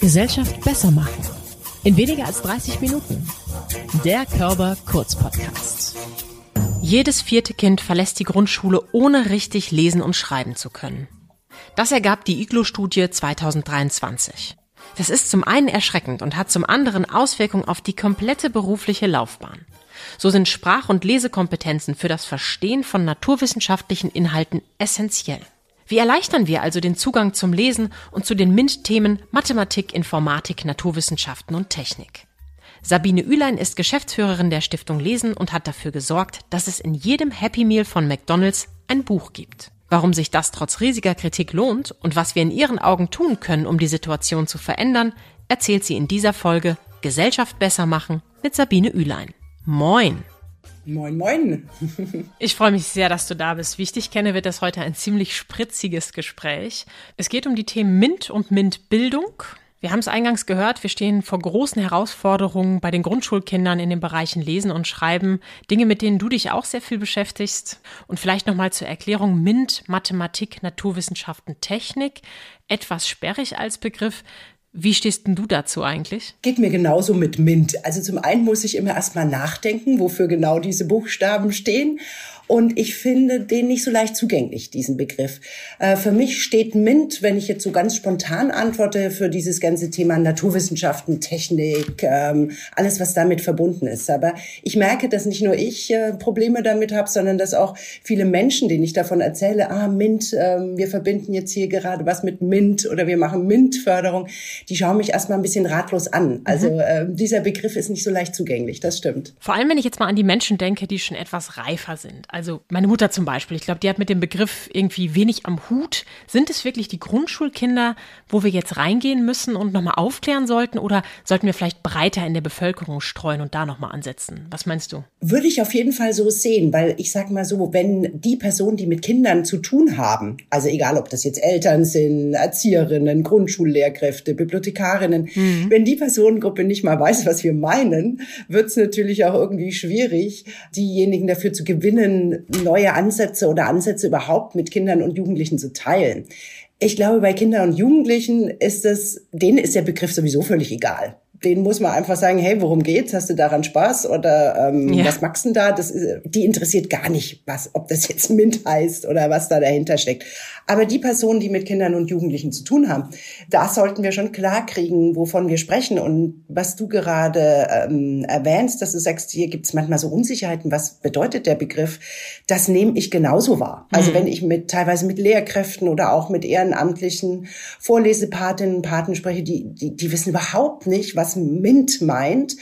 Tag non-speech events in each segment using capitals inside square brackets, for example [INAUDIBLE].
Gesellschaft besser machen. In weniger als 30 Minuten. Der Körper Kurz Podcast. Jedes vierte Kind verlässt die Grundschule, ohne richtig lesen und schreiben zu können. Das ergab die IGLO-Studie 2023. Das ist zum einen erschreckend und hat zum anderen Auswirkungen auf die komplette berufliche Laufbahn. So sind Sprach- und Lesekompetenzen für das Verstehen von naturwissenschaftlichen Inhalten essentiell. Wie erleichtern wir also den Zugang zum Lesen und zu den MINT-Themen Mathematik, Informatik, Naturwissenschaften und Technik? Sabine Ülein ist Geschäftsführerin der Stiftung Lesen und hat dafür gesorgt, dass es in jedem Happy Meal von McDonald's ein Buch gibt. Warum sich das trotz riesiger Kritik lohnt und was wir in ihren Augen tun können, um die Situation zu verändern, erzählt sie in dieser Folge Gesellschaft besser machen mit Sabine Ülein. Moin! Moin, moin. [LAUGHS] ich freue mich sehr, dass du da bist. Wie ich dich kenne, wird das heute ein ziemlich spritziges Gespräch. Es geht um die Themen MINT und MINT-Bildung. Wir haben es eingangs gehört, wir stehen vor großen Herausforderungen bei den Grundschulkindern in den Bereichen Lesen und Schreiben. Dinge, mit denen du dich auch sehr viel beschäftigst. Und vielleicht nochmal zur Erklärung MINT, Mathematik, Naturwissenschaften, Technik. Etwas sperrig als Begriff. Wie stehst denn du dazu eigentlich? Geht mir genauso mit MINT. Also zum einen muss ich immer erstmal nachdenken, wofür genau diese Buchstaben stehen. Und ich finde den nicht so leicht zugänglich, diesen Begriff. Äh, für mich steht MINT, wenn ich jetzt so ganz spontan antworte, für dieses ganze Thema Naturwissenschaften, Technik, ähm, alles, was damit verbunden ist. Aber ich merke, dass nicht nur ich äh, Probleme damit habe, sondern dass auch viele Menschen, denen ich davon erzähle, ah, MINT, äh, wir verbinden jetzt hier gerade was mit MINT oder wir machen MINT-Förderung, die schauen mich erstmal ein bisschen ratlos an. Also mhm. dieser Begriff ist nicht so leicht zugänglich, das stimmt. Vor allem, wenn ich jetzt mal an die Menschen denke, die schon etwas reifer sind. Also meine Mutter zum Beispiel, ich glaube, die hat mit dem Begriff irgendwie wenig am Hut. Sind es wirklich die Grundschulkinder, wo wir jetzt reingehen müssen und nochmal aufklären sollten? Oder sollten wir vielleicht breiter in der Bevölkerung streuen und da nochmal ansetzen? Was meinst du? Würde ich auf jeden Fall so sehen, weil ich sage mal so, wenn die Personen, die mit Kindern zu tun haben, also egal ob das jetzt Eltern sind, Erzieherinnen, Grundschullehrkräfte, Bibliothekarinnen, mhm. wenn die Personengruppe nicht mal weiß, was wir meinen, wird es natürlich auch irgendwie schwierig, diejenigen dafür zu gewinnen, neue Ansätze oder Ansätze überhaupt mit Kindern und Jugendlichen zu teilen. Ich glaube, bei Kindern und Jugendlichen ist es, denen ist der Begriff sowieso völlig egal denen muss man einfach sagen, hey, worum geht's? Hast du daran Spaß? Oder ähm, ja. was magst du denn da? Das, ist, die interessiert gar nicht, was, ob das jetzt [LAUGHS] MINT heißt oder was da dahinter steckt. Aber die Personen, die mit Kindern und Jugendlichen zu tun haben, da sollten wir schon klar kriegen, wovon wir sprechen. Und was du gerade ähm, erwähnst, dass du sagst, hier gibt's manchmal so Unsicherheiten, was bedeutet der Begriff? Das nehme ich genauso wahr. Also mhm. wenn ich mit teilweise mit Lehrkräften oder auch mit ehrenamtlichen Vorlesepatinnen, Paten spreche, die, die, die wissen überhaupt nicht, was MINT meint.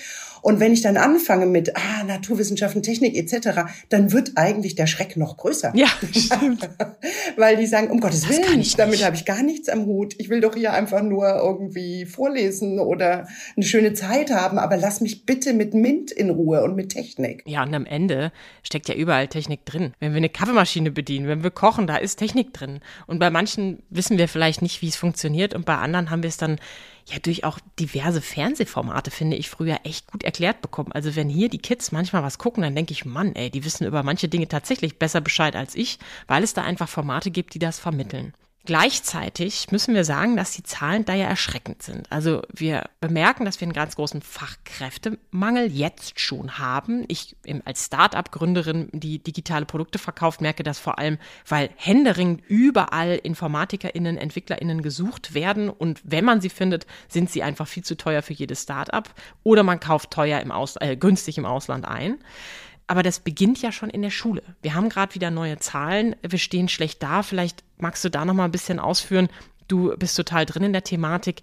Und wenn ich dann anfange mit ah, Naturwissenschaften, Technik etc., dann wird eigentlich der Schreck noch größer. Ja, [LAUGHS] stimmt. Weil die sagen, um Gottes Willen, damit habe ich gar nichts am Hut. Ich will doch hier einfach nur irgendwie vorlesen oder eine schöne Zeit haben, aber lass mich bitte mit MINT in Ruhe und mit Technik. Ja, und am Ende steckt ja überall Technik drin. Wenn wir eine Kaffeemaschine bedienen, wenn wir kochen, da ist Technik drin. Und bei manchen wissen wir vielleicht nicht, wie es funktioniert und bei anderen haben wir es dann ja durch auch diverse Fernsehformate, finde ich, früher echt gut erklärt bekommen. Also wenn hier die Kids manchmal was gucken, dann denke ich, Mann, ey, die wissen über manche Dinge tatsächlich besser Bescheid als ich, weil es da einfach Formate gibt, die das vermitteln. Gleichzeitig müssen wir sagen, dass die Zahlen da ja erschreckend sind. Also wir bemerken, dass wir einen ganz großen Fachkräftemangel jetzt schon haben. Ich als Start-up-Gründerin, die digitale Produkte verkauft, merke das vor allem, weil händeringend überall InformatikerInnen, EntwicklerInnen gesucht werden. Und wenn man sie findet, sind sie einfach viel zu teuer für jedes Start-up. Oder man kauft teuer im Aus äh, günstig im Ausland ein. Aber das beginnt ja schon in der Schule. Wir haben gerade wieder neue Zahlen. Wir stehen schlecht da. Vielleicht magst du da noch mal ein bisschen ausführen. Du bist total drin in der Thematik.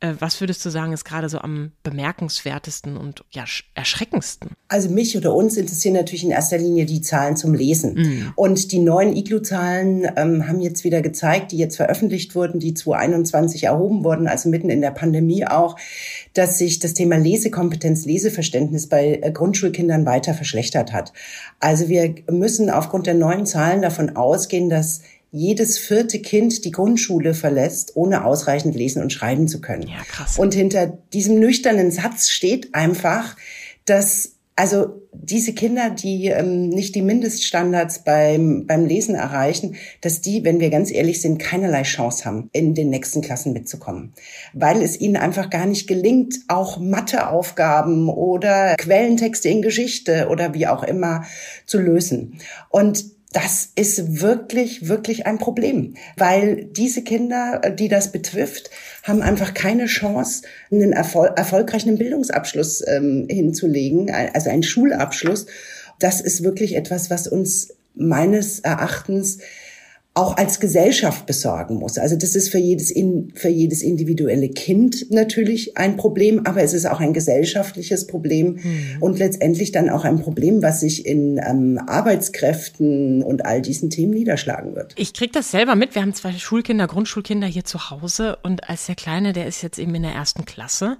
Äh, was würdest du sagen, ist gerade so am bemerkenswertesten und ja, erschreckendsten? Also mich oder uns interessieren natürlich in erster Linie die Zahlen zum Lesen. Mhm. Und die neuen IGLU-Zahlen ähm, haben jetzt wieder gezeigt, die jetzt veröffentlicht wurden, die 2021 erhoben wurden, also mitten in der Pandemie auch, dass sich das Thema Lesekompetenz, Leseverständnis bei äh, Grundschulkindern weiter verschlechtert hat. Also wir müssen aufgrund der neuen Zahlen davon ausgehen, dass jedes vierte Kind die Grundschule verlässt, ohne ausreichend lesen und schreiben zu können. Ja, krass. Und hinter diesem nüchternen Satz steht einfach, dass Also diese Kinder, die ähm, nicht die Mindeststandards beim, beim Lesen erreichen, dass die, wenn wir ganz ehrlich sind, keinerlei Chance haben, in den nächsten Klassen mitzukommen. Weil es ihnen einfach gar nicht gelingt, auch Matheaufgaben oder Quellentexte in Geschichte oder wie auch immer zu lösen. Und das ist wirklich, wirklich ein Problem, weil diese Kinder, die das betrifft, haben einfach keine Chance, einen erfol erfolgreichen Bildungsabschluss ähm, hinzulegen, also einen Schulabschluss. Das ist wirklich etwas, was uns meines Erachtens auch als Gesellschaft besorgen muss. Also das ist für jedes, in, für jedes individuelle Kind natürlich ein Problem, aber es ist auch ein gesellschaftliches Problem mhm. und letztendlich dann auch ein Problem, was sich in ähm, Arbeitskräften und all diesen Themen niederschlagen wird. Ich kriege das selber mit. Wir haben zwei Schulkinder, Grundschulkinder hier zu Hause und als der Kleine, der ist jetzt eben in der ersten Klasse,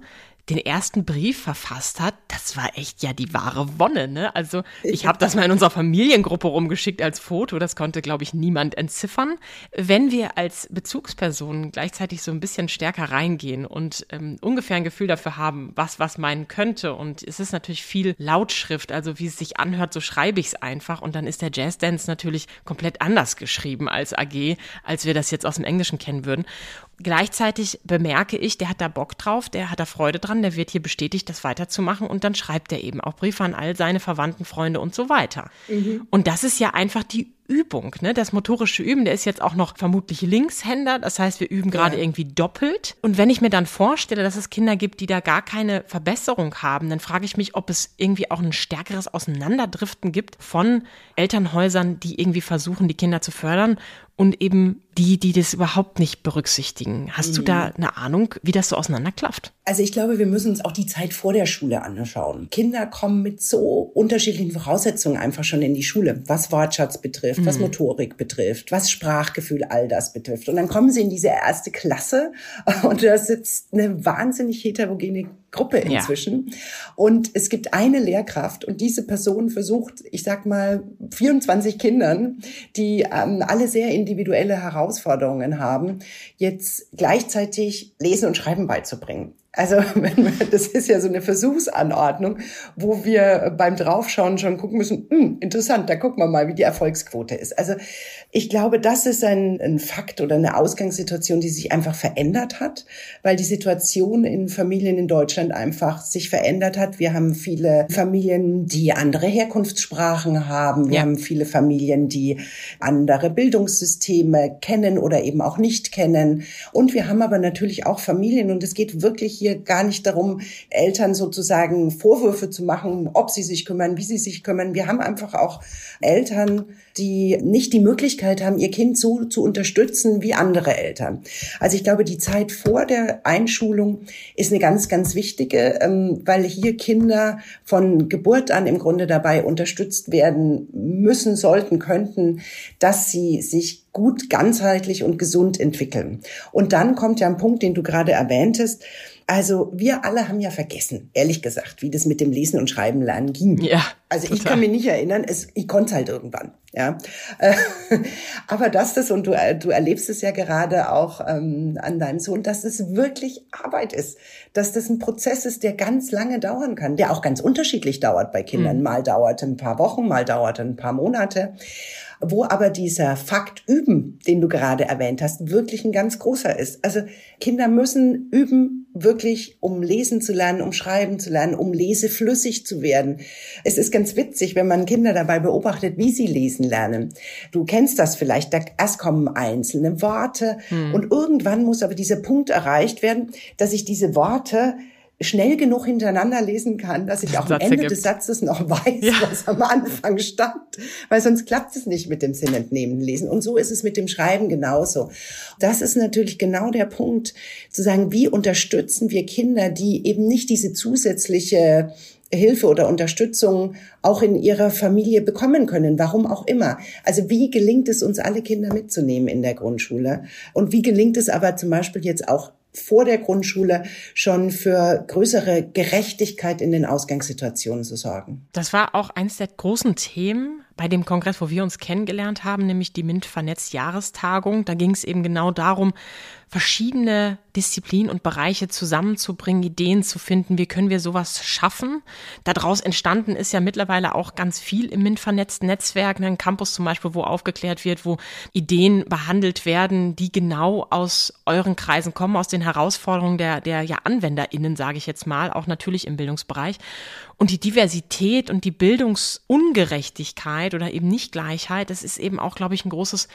den ersten Brief verfasst hat, das war echt ja die wahre Wonne. Ne? Also ich habe das mal in unserer Familiengruppe rumgeschickt als Foto. Das konnte, glaube ich, niemand entziffern. Wenn wir als Bezugspersonen gleichzeitig so ein bisschen stärker reingehen und ähm, ungefähr ein Gefühl dafür haben, was was meinen könnte. Und es ist natürlich viel Lautschrift, also wie es sich anhört, so schreibe ich es einfach. Und dann ist der Jazzdance natürlich komplett anders geschrieben als AG, als wir das jetzt aus dem Englischen kennen würden. Gleichzeitig bemerke ich, der hat da Bock drauf, der hat da Freude dran, der wird hier bestätigt, das weiterzumachen und dann schreibt er eben auch Briefe an all seine Verwandten, Freunde und so weiter. Mhm. Und das ist ja einfach die Übung, ne? Das motorische Üben, der ist jetzt auch noch vermutlich Linkshänder. Das heißt, wir üben gerade ja. irgendwie doppelt. Und wenn ich mir dann vorstelle, dass es Kinder gibt, die da gar keine Verbesserung haben, dann frage ich mich, ob es irgendwie auch ein stärkeres Auseinanderdriften gibt von Elternhäusern, die irgendwie versuchen, die Kinder zu fördern und eben die, die das überhaupt nicht berücksichtigen. Hast mhm. du da mhm. eine Ahnung, wie das so auseinanderklafft? Also ich glaube, wir müssen uns auch die Zeit vor der Schule anschauen. Kinder kommen mit so unterschiedlichen Voraussetzungen einfach schon in die Schule, was Wortschatz betrifft, mhm. was Motorik betrifft, was Sprachgefühl, all das betrifft. Und dann kommen sie in diese erste Klasse [LAUGHS] und da sitzt eine wahnsinnig heterogene Gruppe inzwischen. Ja. Und es gibt eine Lehrkraft und diese Person versucht, ich sag mal, 24 Kindern, die ähm, alle sehr individuelle Herausforderungen haben, jetzt gleichzeitig Lesen und Schreiben beizubringen. Also [LAUGHS] das ist ja so eine Versuchsanordnung, wo wir beim Draufschauen schon gucken müssen, hm, interessant, da gucken wir mal, wie die Erfolgsquote ist. Also ich glaube, das ist ein, ein Fakt oder eine Ausgangssituation, die sich einfach verändert hat, weil die Situation in Familien in Deutschland einfach sich verändert hat. Wir haben viele Familien, die andere Herkunftssprachen haben. Wir ja. haben viele Familien, die andere Bildungssysteme kennen oder eben auch nicht kennen. Und wir haben aber natürlich auch Familien, und es geht wirklich hier gar nicht darum, Eltern sozusagen Vorwürfe zu machen, ob sie sich kümmern, wie sie sich kümmern. Wir haben einfach auch Eltern, die nicht die Möglichkeit haben, ihr Kind so zu unterstützen wie andere Eltern. Also ich glaube, die Zeit vor der Einschulung ist eine ganz, ganz wichtige, ähm, weil hier Kinder von Geburt an im Grunde dabei unterstützt werden müssen, sollten, könnten, dass sie sich gut, ganzheitlich und gesund entwickeln. Und dann kommt ja ein Punkt, den du gerade erwähntest, also wir alle haben ja vergessen, ehrlich gesagt, wie das mit dem Lesen und Schreiben lernen ging. Ja. Also total. ich kann mich nicht erinnern, es, ich konnte halt irgendwann. Ja, [LAUGHS] aber dass das und du du erlebst es ja gerade auch ähm, an deinem Sohn, dass es wirklich Arbeit ist, dass das ein Prozess ist, der ganz lange dauern kann, der auch ganz unterschiedlich dauert bei Kindern. Mhm. Mal dauert ein paar Wochen, mal dauert ein paar Monate wo aber dieser Fakt üben, den du gerade erwähnt hast, wirklich ein ganz großer ist. Also Kinder müssen üben, wirklich, um lesen zu lernen, um schreiben zu lernen, um leseflüssig zu werden. Es ist ganz witzig, wenn man Kinder dabei beobachtet, wie sie lesen lernen. Du kennst das vielleicht, da erst kommen einzelne Worte hm. und irgendwann muss aber dieser Punkt erreicht werden, dass ich diese Worte schnell genug hintereinander lesen kann, dass ich auch am Ende ergibt. des Satzes noch [LAUGHS] weiß, ja. was am Anfang stand, weil sonst klappt es nicht mit dem sinnentnehmenden Lesen. Und so ist es mit dem Schreiben genauso. Das ist natürlich genau der Punkt, zu sagen, wie unterstützen wir Kinder, die eben nicht diese zusätzliche Hilfe oder Unterstützung auch in ihrer Familie bekommen können, warum auch immer. Also wie gelingt es uns alle Kinder mitzunehmen in der Grundschule? Und wie gelingt es aber zum Beispiel jetzt auch vor der Grundschule schon für größere Gerechtigkeit in den Ausgangssituationen zu sorgen. Das war auch eines der großen Themen bei dem Kongress, wo wir uns kennengelernt haben, nämlich die MINT vernetzt Jahrestagung. Da ging es eben genau darum, verschiedene Disziplinen und Bereiche zusammenzubringen, Ideen zu finden, wie können wir sowas schaffen. Daraus entstanden ist ja mittlerweile auch ganz viel im MINT vernetzten Netzwerk, ne, ein Campus zum Beispiel, wo aufgeklärt wird, wo Ideen behandelt werden, die genau aus euren Kreisen kommen, aus den Herausforderungen der, der ja AnwenderInnen, sage ich jetzt mal, auch natürlich im Bildungsbereich. Und die Diversität und die Bildungsungerechtigkeit oder eben Nicht-Gleichheit, das ist eben auch, glaube ich, ein großes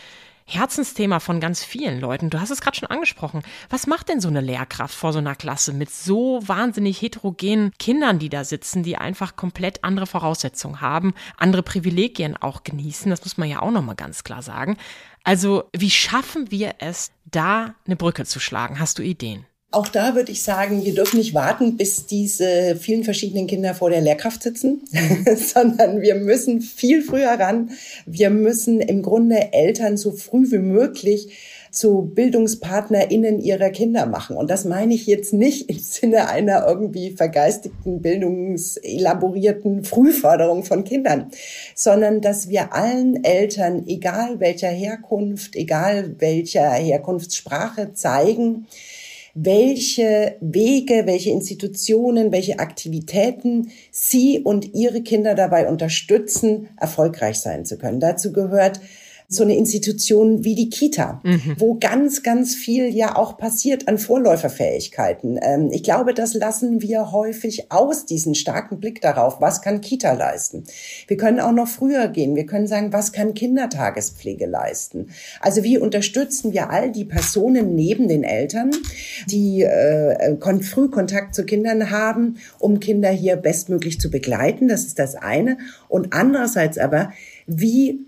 Herzensthema von ganz vielen Leuten. Du hast es gerade schon angesprochen. Was macht denn so eine Lehrkraft vor so einer Klasse mit so wahnsinnig heterogenen Kindern, die da sitzen, die einfach komplett andere Voraussetzungen haben, andere Privilegien auch genießen? Das muss man ja auch nochmal ganz klar sagen. Also, wie schaffen wir es, da eine Brücke zu schlagen? Hast du Ideen? Auch da würde ich sagen, wir dürfen nicht warten, bis diese vielen verschiedenen Kinder vor der Lehrkraft sitzen, [LAUGHS] sondern wir müssen viel früher ran. Wir müssen im Grunde Eltern so früh wie möglich zu BildungspartnerInnen ihrer Kinder machen. Und das meine ich jetzt nicht im Sinne einer irgendwie vergeistigten, bildungselaborierten Frühförderung von Kindern, sondern dass wir allen Eltern, egal welcher Herkunft, egal welcher Herkunftssprache, zeigen, welche Wege, welche Institutionen, welche Aktivitäten Sie und Ihre Kinder dabei unterstützen, erfolgreich sein zu können. Dazu gehört so eine Institution wie die Kita, mhm. wo ganz, ganz viel ja auch passiert an Vorläuferfähigkeiten. Ähm, ich glaube, das lassen wir häufig aus, diesen starken Blick darauf, was kann Kita leisten. Wir können auch noch früher gehen. Wir können sagen, was kann Kindertagespflege leisten. Also wie unterstützen wir all die Personen neben den Eltern, die äh, früh Kontakt zu Kindern haben, um Kinder hier bestmöglich zu begleiten. Das ist das eine. Und andererseits aber, wie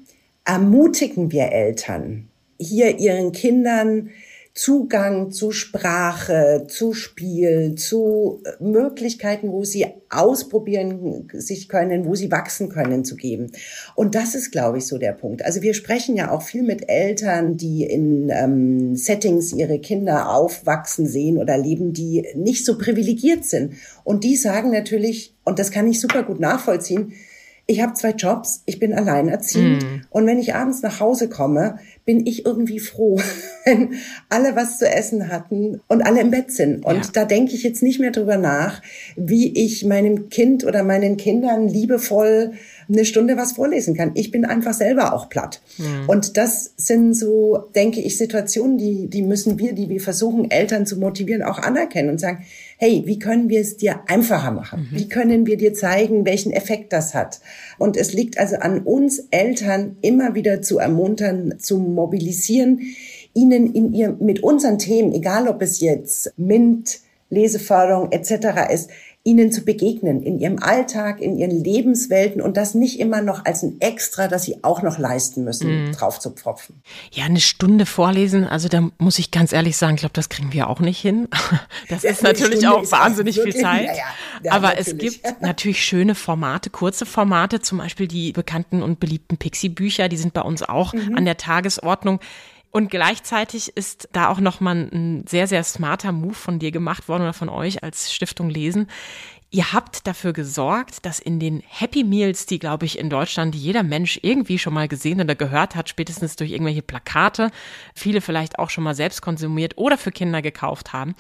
ermutigen wir Eltern, hier ihren Kindern Zugang zu Sprache, zu Spiel, zu Möglichkeiten, wo sie ausprobieren sich können, wo sie wachsen können, zu geben. Und das ist, glaube ich, so der Punkt. Also wir sprechen ja auch viel mit Eltern, die in ähm, Settings ihre Kinder aufwachsen sehen oder leben, die nicht so privilegiert sind. Und die sagen natürlich, und das kann ich super gut nachvollziehen, ich habe zwei Jobs, ich bin alleinerziehend mm. und wenn ich abends nach Hause komme, bin ich irgendwie froh, [LAUGHS] wenn alle was zu essen hatten und alle im Bett sind. Und ja. da denke ich jetzt nicht mehr drüber nach, wie ich meinem Kind oder meinen Kindern liebevoll eine Stunde was vorlesen kann. Ich bin einfach selber auch platt. Mhm. Und das sind so, denke ich, Situationen, die, die müssen wir, die wir versuchen, Eltern zu motivieren, auch anerkennen und sagen, hey, wie können wir es dir einfacher machen? Mhm. Wie können wir dir zeigen, welchen Effekt das hat? Und es liegt also an uns Eltern, immer wieder zu ermuntern, zu mobilisieren, ihnen in ihr, mit unseren Themen, egal ob es jetzt MINT, Leseförderung etc. ist, ihnen zu begegnen in ihrem Alltag, in ihren Lebenswelten und das nicht immer noch als ein Extra, das sie auch noch leisten müssen, mm. drauf zu pfropfen. Ja, eine Stunde vorlesen, also da muss ich ganz ehrlich sagen, ich glaube, das kriegen wir auch nicht hin. [LAUGHS] Das ja, ist natürlich Stunde auch wahnsinnig viel Zeit. [LAUGHS] Ja, ja, Aber natürlich. es gibt natürlich schöne Formate, kurze Formate, zum Beispiel die bekannten und beliebten Pixie-Bücher, die sind bei uns auch mhm. an der Tagesordnung. Und gleichzeitig ist da auch nochmal ein sehr, sehr smarter Move von dir gemacht worden oder von euch als Stiftung Lesen. Ihr habt dafür gesorgt, dass in den Happy Meals, die, glaube ich, in Deutschland jeder Mensch irgendwie schon mal gesehen oder gehört hat, spätestens durch irgendwelche Plakate, viele vielleicht auch schon mal selbst konsumiert oder für Kinder gekauft haben,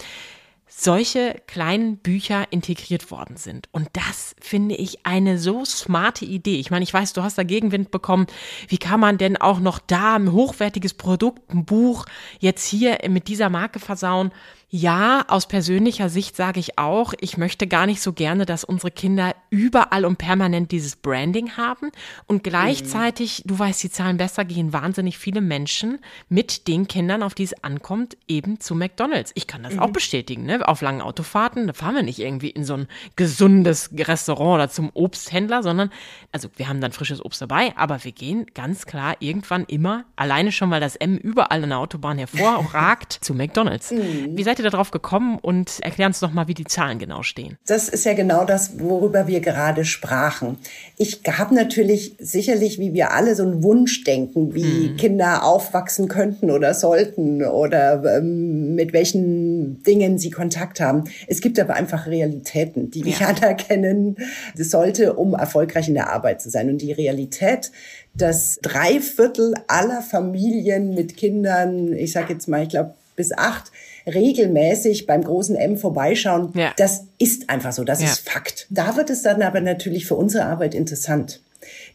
solche kleinen Bücher integriert worden sind. Und das finde ich eine so smarte Idee. Ich meine, ich weiß, du hast da Gegenwind bekommen. Wie kann man denn auch noch da ein hochwertiges Produkt, ein Buch jetzt hier mit dieser Marke versauen? Ja, aus persönlicher Sicht sage ich auch, ich möchte gar nicht so gerne, dass unsere Kinder überall und permanent dieses Branding haben. Und gleichzeitig, mhm. du weißt die Zahlen besser, gehen wahnsinnig viele Menschen mit den Kindern, auf die es ankommt, eben zu McDonalds. Ich kann das mhm. auch bestätigen, ne? Auf langen Autofahrten, da fahren wir nicht irgendwie in so ein gesundes Restaurant oder zum Obsthändler, sondern, also wir haben dann frisches Obst dabei, aber wir gehen ganz klar irgendwann immer, alleine schon, weil das M überall an der Autobahn hervorragt, [LAUGHS] zu McDonalds. Mhm. Wie seid seid ihr darauf gekommen und erklären uns doch mal, wie die Zahlen genau stehen. Das ist ja genau das, worüber wir gerade sprachen. Ich habe natürlich sicherlich, wie wir alle, so ein Wunschdenken, wie mhm. Kinder aufwachsen könnten oder sollten oder ähm, mit welchen Dingen sie Kontakt haben. Es gibt aber einfach Realitäten, die ja. [LAUGHS] ich anerkennen sollte, um erfolgreich in der Arbeit zu sein. Und die Realität, dass drei Viertel aller Familien mit Kindern, ich sage jetzt mal, ich glaube bis acht regelmäßig beim großen M vorbeischauen. Ja. Das ist einfach so, das ja. ist Fakt. Da wird es dann aber natürlich für unsere Arbeit interessant.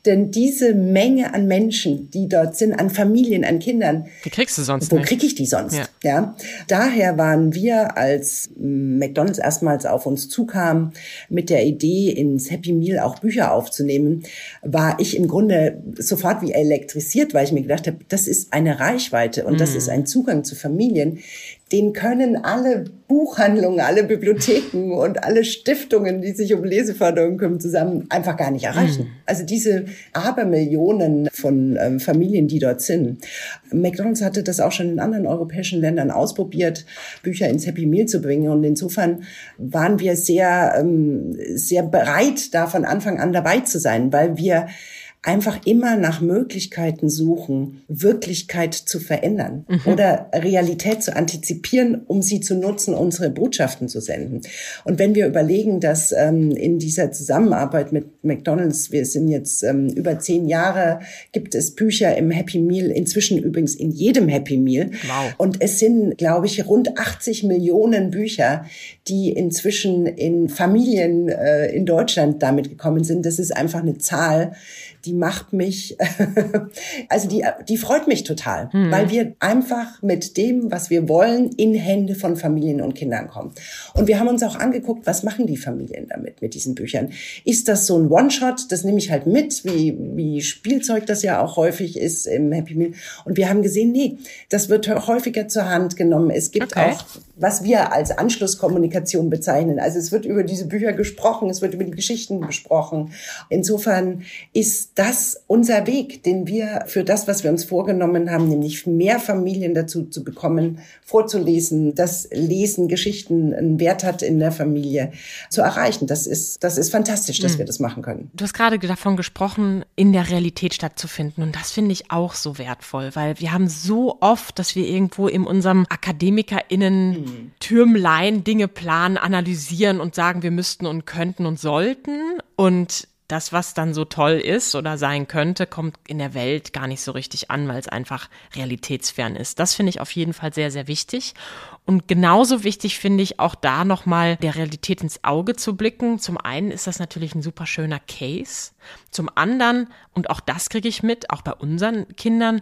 Denn diese Menge an Menschen, die dort sind, an Familien, an Kindern. Die kriegst du sonst Wo krieg ich die sonst? Ja. ja. Daher waren wir, als McDonalds erstmals auf uns zukam, mit der Idee, ins Happy Meal auch Bücher aufzunehmen, war ich im Grunde sofort wie elektrisiert, weil ich mir gedacht habe, das ist eine Reichweite und mm. das mhm. ist ein Zugang zu Familien, den können alle Buchhandlungen, alle Bibliotheken [LAUGHS] und alle Stiftungen, die sich um Leseförderung kümmern, zusammen einfach gar nicht erreichen. Mhm. Also diese Abermillionen von ähm, Familien, die dort sind. McDonald's hatte das auch schon in anderen europäischen Ländern ausprobiert, Bücher ins Happy Meal zu bringen. Und insofern waren wir sehr, ähm, sehr bereit, da von Anfang an dabei zu sein, weil wir einfach immer nach Möglichkeiten suchen, Wirklichkeit zu verändern mhm. oder Realität zu antizipieren, um sie zu nutzen, unsere Botschaften zu senden. Und wenn wir überlegen, dass ähm, in dieser Zusammenarbeit mit McDonald's, wir sind jetzt ähm, über zehn Jahre, gibt es Bücher im Happy Meal, inzwischen übrigens in jedem Happy Meal. Wow. Und es sind, glaube ich, rund 80 Millionen Bücher, die inzwischen in Familien äh, in Deutschland damit gekommen sind. Das ist einfach eine Zahl, die macht mich, [LAUGHS] also die, die freut mich total, mhm. weil wir einfach mit dem, was wir wollen, in Hände von Familien und Kindern kommen. Und wir haben uns auch angeguckt, was machen die Familien damit, mit diesen Büchern? Ist das so ein One-Shot? Das nehme ich halt mit, wie, wie Spielzeug das ja auch häufig ist im Happy Meal. Und wir haben gesehen, nee, das wird häufiger zur Hand genommen. Es gibt okay. auch, was wir als Anschlusskommunikation bezeichnen. Also es wird über diese Bücher gesprochen, es wird über die Geschichten besprochen. Insofern ist das unser Weg, den wir für das, was wir uns vorgenommen haben, nämlich mehr Familien dazu zu bekommen, vorzulesen, dass Lesen Geschichten einen Wert hat in der Familie, zu erreichen. Das ist, das ist fantastisch, dass mhm. wir das machen können. Du hast gerade davon gesprochen, in der Realität stattzufinden. Und das finde ich auch so wertvoll, weil wir haben so oft, dass wir irgendwo in unserem AkademikerInnen Türmlein Dinge planen, analysieren und sagen, wir müssten und könnten und sollten. Und das, was dann so toll ist oder sein könnte, kommt in der Welt gar nicht so richtig an, weil es einfach realitätsfern ist. Das finde ich auf jeden Fall sehr, sehr wichtig. Und genauso wichtig finde ich auch da nochmal der Realität ins Auge zu blicken. Zum einen ist das natürlich ein super schöner Case. Zum anderen, und auch das kriege ich mit, auch bei unseren Kindern,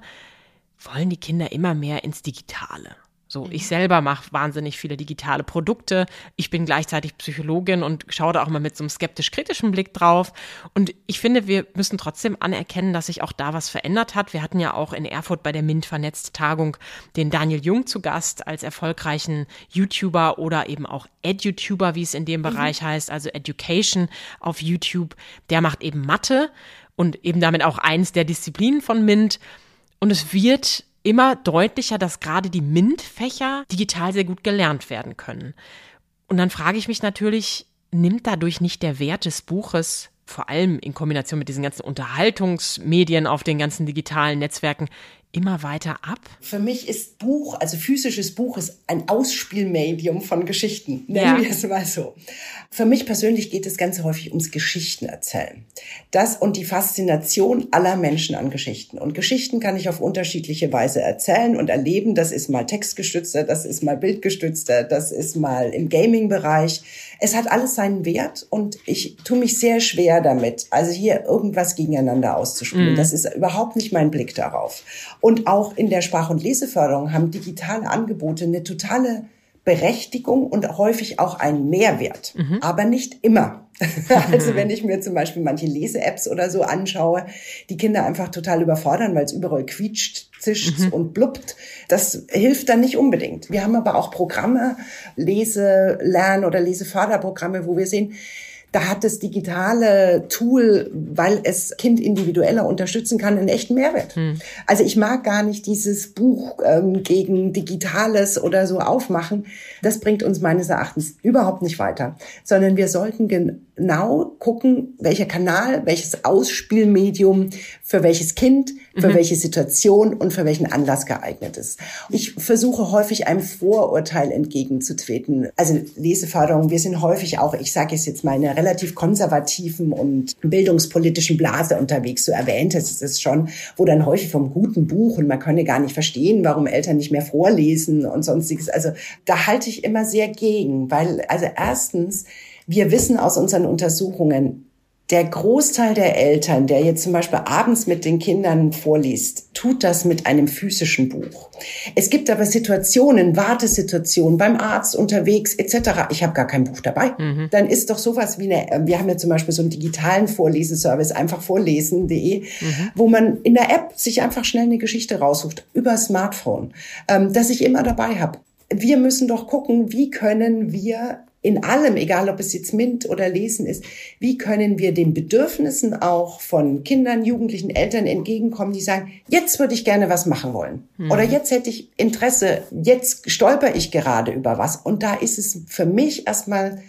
wollen die Kinder immer mehr ins Digitale. So, ich selber mache wahnsinnig viele digitale Produkte. Ich bin gleichzeitig Psychologin und schaue da auch mal mit so einem skeptisch-kritischen Blick drauf. Und ich finde, wir müssen trotzdem anerkennen, dass sich auch da was verändert hat. Wir hatten ja auch in Erfurt bei der MINT vernetzt Tagung den Daniel Jung zu Gast als erfolgreichen YouTuber oder eben auch EduTuber, wie es in dem mhm. Bereich heißt, also Education auf YouTube. Der macht eben Mathe und eben damit auch eins der Disziplinen von MINT. Und es wird immer deutlicher, dass gerade die MINT-Fächer digital sehr gut gelernt werden können. Und dann frage ich mich natürlich, nimmt dadurch nicht der Wert des Buches, vor allem in Kombination mit diesen ganzen Unterhaltungsmedien auf den ganzen digitalen Netzwerken, immer weiter ab? Für mich ist Buch, also physisches Buch, ist ein Ausspielmedium von Geschichten. Nennen ja. wir es mal so. Für mich persönlich geht es ganz häufig ums Geschichtenerzählen. Das und die Faszination aller Menschen an Geschichten. Und Geschichten kann ich auf unterschiedliche Weise erzählen und erleben. Das ist mal textgestützter, das ist mal bildgestützter, das ist mal im Gaming-Bereich. Es hat alles seinen Wert und ich tue mich sehr schwer damit, also hier irgendwas gegeneinander auszuspielen. Mm. Das ist überhaupt nicht mein Blick darauf. Und auch in der Sprach- und Leseförderung haben digitale Angebote eine totale Berechtigung und häufig auch einen Mehrwert, mhm. aber nicht immer. [LAUGHS] also wenn ich mir zum Beispiel manche Lese-Apps oder so anschaue, die Kinder einfach total überfordern, weil es überall quietscht, zischt mhm. und blubbt, das hilft dann nicht unbedingt. Wir haben aber auch Programme, Lese-, Lern- oder Leseförderprogramme, wo wir sehen, da hat das digitale Tool, weil es Kind individueller unterstützen kann, einen echten Mehrwert. Hm. Also ich mag gar nicht dieses Buch ähm, gegen Digitales oder so aufmachen. Das bringt uns meines Erachtens überhaupt nicht weiter, sondern wir sollten genau gucken, welcher Kanal, welches Ausspielmedium für welches Kind, für mhm. welche Situation und für welchen Anlass geeignet ist. Ich versuche häufig einem Vorurteil entgegenzutreten. Also Leseförderung, wir sind häufig auch, ich sage es jetzt mal, in der relativ konservativen und bildungspolitischen Blase unterwegs. Du erwähntest es schon, wo dann häufig vom guten Buch und man könne gar nicht verstehen, warum Eltern nicht mehr vorlesen und sonstiges. Also da halte ich immer sehr gegen, weil also erstens, wir wissen aus unseren Untersuchungen, der Großteil der Eltern, der jetzt zum Beispiel abends mit den Kindern vorliest, tut das mit einem physischen Buch. Es gibt aber Situationen, Wartesituationen beim Arzt unterwegs etc. Ich habe gar kein Buch dabei. Mhm. Dann ist doch sowas wie eine, wir haben ja zum Beispiel so einen digitalen Vorleseservice, einfach vorlesen.de, mhm. wo man in der App sich einfach schnell eine Geschichte raussucht über Smartphone, ähm, das ich immer dabei habe. Wir müssen doch gucken, wie können wir in allem, egal ob es jetzt MINT oder Lesen ist, wie können wir den Bedürfnissen auch von Kindern, Jugendlichen, Eltern entgegenkommen, die sagen, jetzt würde ich gerne was machen wollen. Mhm. Oder jetzt hätte ich Interesse, jetzt stolper ich gerade über was. Und da ist es für mich erstmal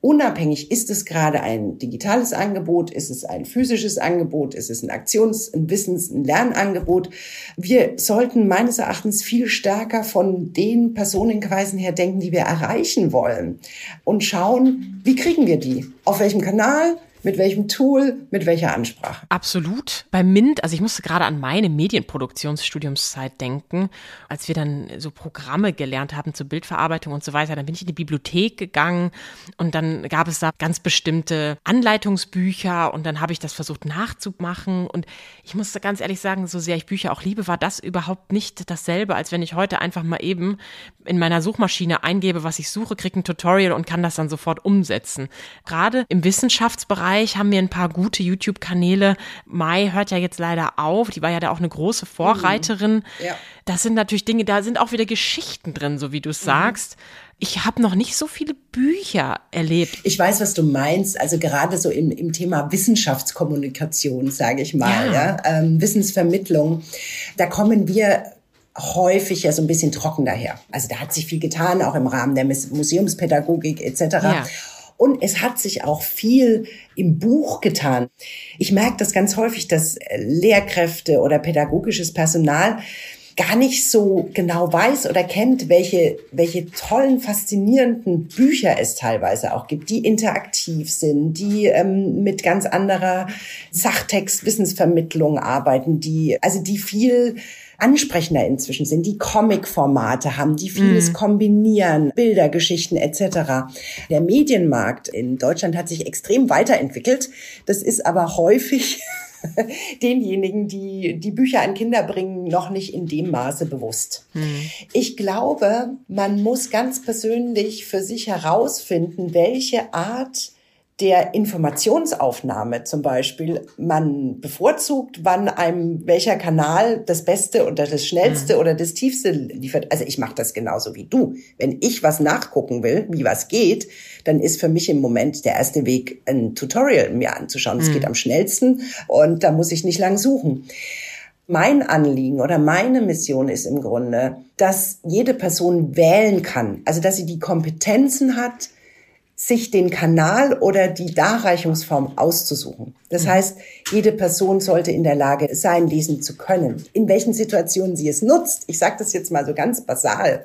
Unabhängig, ist es gerade ein digitales Angebot, ist es ein physisches Angebot, ist es ein Aktions-, ein Wissens-, ein Lernangebot. Wir sollten meines Erachtens viel stärker von den Personenkreisen her denken, die wir erreichen wollen und schauen, wie kriegen wir die? Auf welchem Kanal? Mit welchem Tool, mit welcher Ansprache? Absolut. Bei MINT, also ich musste gerade an meine Medienproduktionsstudiumszeit denken, als wir dann so Programme gelernt haben zur Bildverarbeitung und so weiter. Dann bin ich in die Bibliothek gegangen und dann gab es da ganz bestimmte Anleitungsbücher und dann habe ich das versucht nachzumachen. Und ich musste ganz ehrlich sagen, so sehr ich Bücher auch liebe, war das überhaupt nicht dasselbe, als wenn ich heute einfach mal eben in meiner Suchmaschine eingebe, was ich suche, kriege ein Tutorial und kann das dann sofort umsetzen. Gerade im Wissenschaftsbereich Bereich haben wir ein paar gute YouTube-Kanäle. Mai hört ja jetzt leider auf. Die war ja da auch eine große Vorreiterin. Mhm. Ja. Das sind natürlich Dinge, da sind auch wieder Geschichten drin, so wie du es mhm. sagst. Ich habe noch nicht so viele Bücher erlebt. Ich weiß, was du meinst. Also gerade so im, im Thema Wissenschaftskommunikation, sage ich mal, ja. ja? Ähm, Wissensvermittlung. Da kommen wir häufig ja so ein bisschen trocken daher. Also da hat sich viel getan, auch im Rahmen der Museumspädagogik etc. Ja. Und es hat sich auch viel im Buch getan. Ich merke das ganz häufig, dass Lehrkräfte oder pädagogisches Personal gar nicht so genau weiß oder kennt, welche, welche tollen, faszinierenden Bücher es teilweise auch gibt, die interaktiv sind, die ähm, mit ganz anderer Sachtext, Wissensvermittlung arbeiten, die, also die viel ansprechender inzwischen sind, die Comic-Formate haben, die vieles mm. kombinieren, Bilder, Geschichten etc. Der Medienmarkt in Deutschland hat sich extrem weiterentwickelt. Das ist aber häufig [LAUGHS] denjenigen, die die Bücher an Kinder bringen, noch nicht in dem Maße bewusst. Hm. Ich glaube, man muss ganz persönlich für sich herausfinden, welche Art der Informationsaufnahme zum Beispiel man bevorzugt, wann einem welcher Kanal das Beste oder das Schnellste mhm. oder das Tiefste liefert. Also ich mache das genauso wie du. Wenn ich was nachgucken will, wie was geht, dann ist für mich im Moment der erste Weg, ein Tutorial mir anzuschauen. Es mhm. geht am schnellsten und da muss ich nicht lang suchen. Mein Anliegen oder meine Mission ist im Grunde, dass jede Person wählen kann, also dass sie die Kompetenzen hat, sich den Kanal oder die Darreichungsform auszusuchen. Das mhm. heißt, jede Person sollte in der Lage sein, lesen zu können. In welchen Situationen sie es nutzt, ich sage das jetzt mal so ganz basal,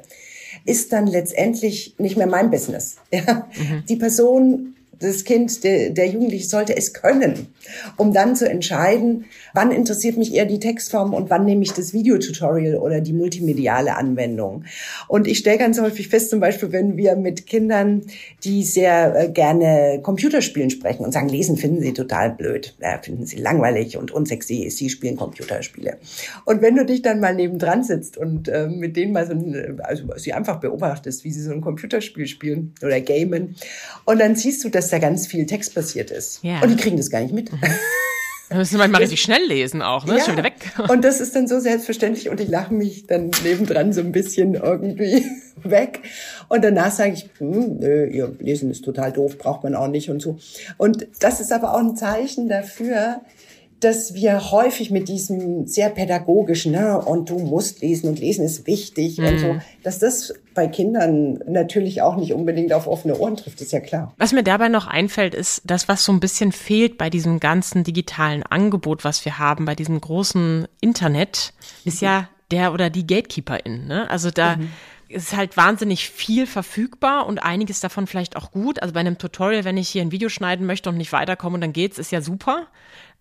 ist dann letztendlich nicht mehr mein Business. [LAUGHS] Ja? Mhm. Die Person das Kind, der, der Jugendliche sollte es können, um dann zu entscheiden, wann interessiert mich eher die Textform und wann nehme ich das Videotutorial oder die multimediale Anwendung. Und ich stelle ganz häufig fest, zum Beispiel, wenn wir mit Kindern, die sehr äh, gerne Computerspielen sprechen und sagen, lesen finden sie total blöd, äh, finden sie langweilig und unsexy, sie spielen Computerspiele. Und wenn du dich dann mal nebendran sitzt und äh, mit denen mal so, ein, also sie einfach beobachtest, wie sie so ein Computerspiel spielen oder gamen, und dann siehst du, dass da ganz viel Text passiert ist. Ja. Und die kriegen das gar nicht mit. Mhm. Wir müssen manchmal [LAUGHS] richtig schnell lesen auch, ne? Ja. Schon wieder weg. Und das ist dann so selbstverständlich und ich lache mich dann nebendran so ein bisschen irgendwie [LAUGHS] weg. Und danach sage ich, hm, nö, ihr Lesen ist total doof, braucht man auch nicht und so. Und das ist aber auch ein Zeichen dafür, dass wir häufig mit diesem sehr pädagogischen, ne, und du musst lesen und lesen ist wichtig mhm. und so, mhm. dass das bei Kindern natürlich auch nicht unbedingt auf offene Ohren trifft, ist ja klar. Was mir dabei noch einfällt, ist das, was so ein bisschen fehlt bei diesem ganzen digitalen Angebot, was wir haben, bei diesem großen Internet, ist ja der oder die Gatekeeperin. Ne? Also da mhm ist halt wahnsinnig viel verfügbar und einiges davon vielleicht auch gut. Also bei einem Tutorial, wenn ich hier ein Video schneiden möchte und nicht weiterkomme und dann geht's, ist ja super.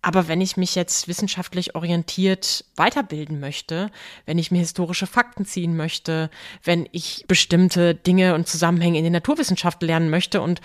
Aber wenn ich mich jetzt wissenschaftlich orientiert weiterbilden möchte, wenn ich mir historische Fakten ziehen möchte, wenn ich bestimmte Dinge und Zusammenhänge in den Naturwissenschaften lernen möchte und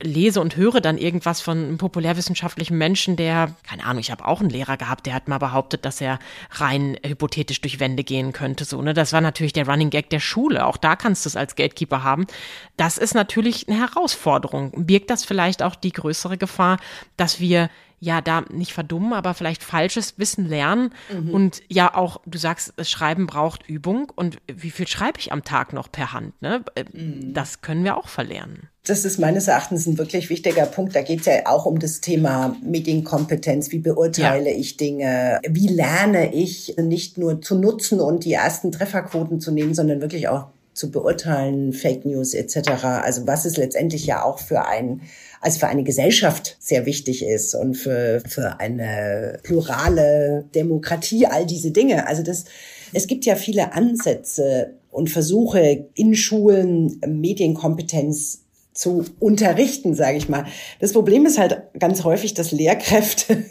lese und höre dann irgendwas von einem populärwissenschaftlichen Menschen, der, keine Ahnung, ich habe auch einen Lehrer gehabt, der hat mal behauptet, dass er rein hypothetisch durch Wände gehen könnte. So, ne? Das war natürlich der Running Gag der Schule. Auch da kannst du es als Gatekeeper haben. Das ist natürlich eine Herausforderung. Birgt das vielleicht auch die größere Gefahr, dass wir ja da nicht verdummen, aber vielleicht falsches Wissen lernen mhm. und ja auch, du sagst, das Schreiben braucht Übung und wie viel schreibe ich am Tag noch per Hand? Ne? Äh, mhm. Das können wir auch verlernen. Das ist meines Erachtens ein wirklich wichtiger Punkt. Da geht es ja auch um das Thema Medienkompetenz. Wie beurteile ja. ich Dinge? Wie lerne ich nicht nur zu nutzen und die ersten Trefferquoten zu nehmen, sondern wirklich auch zu beurteilen, Fake News etc. Also was ist letztendlich ja auch für ein also für eine Gesellschaft sehr wichtig ist und für, für eine plurale Demokratie, all diese Dinge. Also das, es gibt ja viele Ansätze und Versuche in Schulen Medienkompetenz zu unterrichten, sage ich mal. Das Problem ist halt ganz häufig, dass Lehrkräfte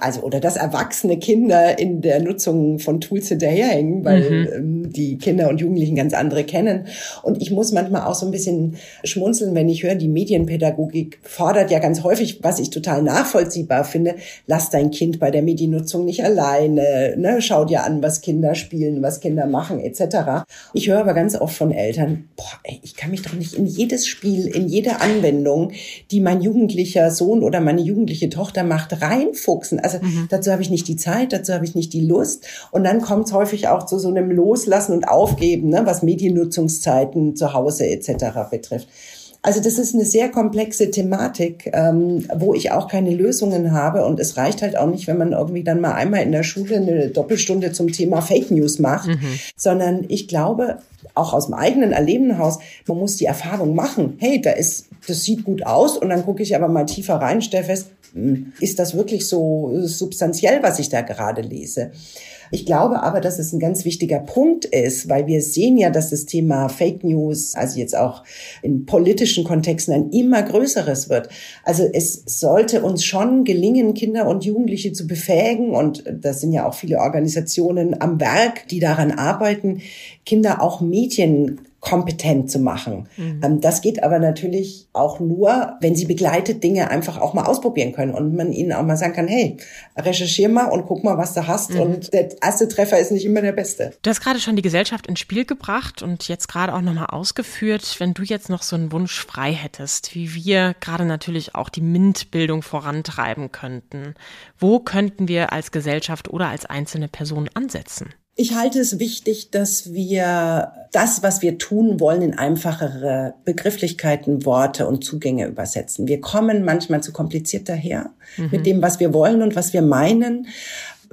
also oder dass erwachsene Kinder in der Nutzung von Tools hinterherhängen, weil mhm. ähm, die Kinder und Jugendlichen ganz andere kennen. Und ich muss manchmal auch so ein bisschen schmunzeln, wenn ich höre, die Medienpädagogik fordert ja ganz häufig, was ich total nachvollziehbar finde, lass dein Kind bei der Mediennutzung nicht alleine, ne? schau dir an, was Kinder spielen, was Kinder machen etc. Ich höre aber ganz oft von Eltern, boah, ey, ich kann mich doch nicht in jedes Spiel, in jede Anwendung, die mein jugendlicher Sohn oder meine jugendliche Tochter macht, reinfuchsen fuchsen. Also mhm. dazu habe ich nicht die Zeit, dazu habe ich nicht die Lust. Und dann kommt es häufig auch zu so einem Loslassen und Aufgeben, ne, was Mediennutzungszeiten zu Hause etc. betrifft. Also das ist eine sehr komplexe Thematik, ähm, wo ich auch keine Lösungen habe. Und es reicht halt auch nicht, wenn man irgendwie dann mal einmal in der Schule eine Doppelstunde zum Thema Fake News macht, mhm. sondern ich glaube, auch aus dem eigenen Erleben heraus, man muss die Erfahrung machen. Hey, da ist, das sieht gut aus. Und dann gucke ich aber mal tiefer rein, stelle fest, hm, ist das wirklich so substanziell, was ich da gerade lese? Ich glaube aber, dass es ein ganz wichtiger Punkt ist, weil wir sehen ja, dass das Thema Fake News, also jetzt auch in politischen Kontexten, ein immer größeres wird. Also es sollte uns schon gelingen, Kinder und Jugendliche zu befähigen, und das sind ja auch viele Organisationen am Werk, die daran arbeiten, Kinder auch Medien kompetent zu machen. Mhm. Ähm, das geht aber natürlich auch nur, wenn sie begleitet Dinge einfach auch mal ausprobieren können und man ihnen auch mal sagen kann, hey, recherchier mal und guck mal, was du hast. Mhm. Und der erste Treffer ist nicht immer der beste. Du hast gerade schon die Gesellschaft ins Spiel gebracht und jetzt gerade auch nochmal ausgeführt, wenn du jetzt noch so einen Wunsch frei hättest, wie wir gerade natürlich auch die MINT-Bildung vorantreiben könnten. Wo könnten wir als Gesellschaft oder als einzelne Person ansetzen? Ich halte es wichtig, dass wir das, was wir tun wollen, in einfachere Begrifflichkeiten, Worte und Zugänge übersetzen. Wir kommen manchmal zu kompliziert daher mhm. mit dem, was wir wollen und was wir meinen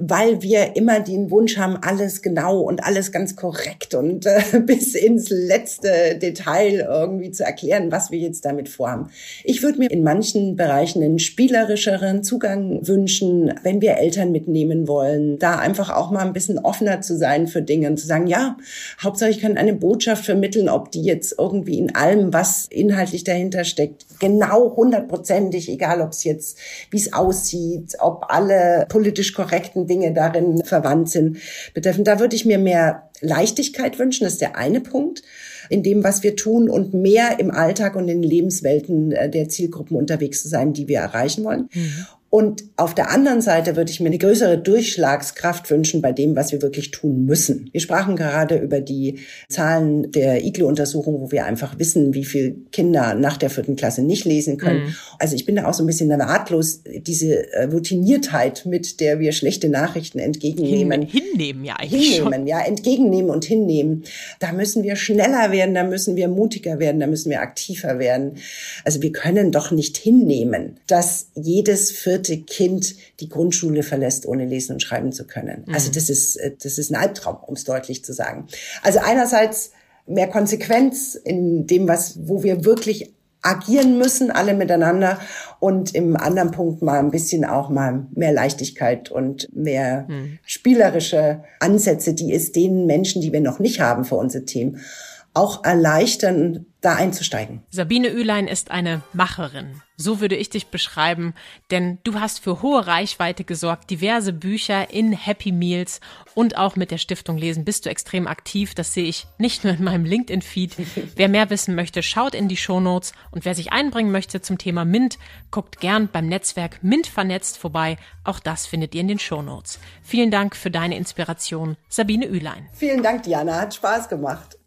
weil wir immer den Wunsch haben, alles genau und alles ganz korrekt und äh, [LAUGHS] bis ins letzte Detail irgendwie zu erklären, was wir jetzt damit vorhaben. Ich würde mir in manchen Bereichen einen spielerischeren Zugang wünschen, wenn wir Eltern mitnehmen wollen, da einfach auch mal ein bisschen offener zu sein für Dinge und zu sagen, ja, Hauptsache ich kann eine Botschaft vermitteln, ob die jetzt irgendwie in allem, was inhaltlich dahinter steckt, genau hundertprozentig, egal ob es jetzt, wie es aussieht, ob alle politisch korrekten Dinge darin verwandt sind, betreffen. Da würde ich mir mehr Leichtigkeit wünschen, das ist der eine Punkt in dem, was wir tun und mehr im Alltag und in den Lebenswelten äh, der Zielgruppen unterwegs zu sein, die wir erreichen wollen. Mhm. Und auf der anderen Seite würde ich mir eine größere Durchschlagskraft wünschen bei dem, was wir wirklich tun müssen. Wir sprachen gerade über die Zahlen der IGLO-Untersuchung, wo wir einfach wissen, wie viele Kinder nach der vierten Klasse nicht lesen können. Mhm. Also ich bin da auch so ein bisschen ratlos, diese äh, Routiniertheit, mit der wir schlechte Nachrichten entgegennehmen. Hinnehmen, ja eigentlich Hinnehmen, schon. ja, entgegennehmen und hinnehmen. Da müssen wir schneller werden, da müssen wir mutiger werden, da müssen wir aktiver werden. Also wir können doch nicht hinnehmen, dass jedes vierte vierte Kind die Grundschule verlässt, ohne lesen und schreiben zu können. Mhm. Also das ist, äh, das ist ein Albtraum, um es deutlich zu sagen. Also einerseits mehr Konsequenz in dem, was, wo wir wirklich agieren müssen, alle miteinander und im anderen Punkt mal ein bisschen auch mal mehr Leichtigkeit und mehr hm. spielerische Ansätze, die es den Menschen, die wir noch nicht haben für unser Team, auch erleichtern, da einzusteigen. Sabine Ülein ist eine Macherin. So würde ich dich beschreiben, denn du hast für hohe Reichweite gesorgt, diverse Bücher in Happy Meals und auch mit der Stiftung Lesen bist du extrem aktiv. Das sehe ich nicht nur in meinem LinkedIn-Feed. [LAUGHS] Wer mehr wissen möchte, schaut in die Shownotes und wer sich einbringen möchte zum Thema MINT, guckt gern beim Netzwerk MINT vernetzt vorbei. Auch das findet ihr in den Shownotes. Vielen Dank für deine Inspiration, Sabine Ülein. Vielen Dank, Diana. Hat Spaß gemacht.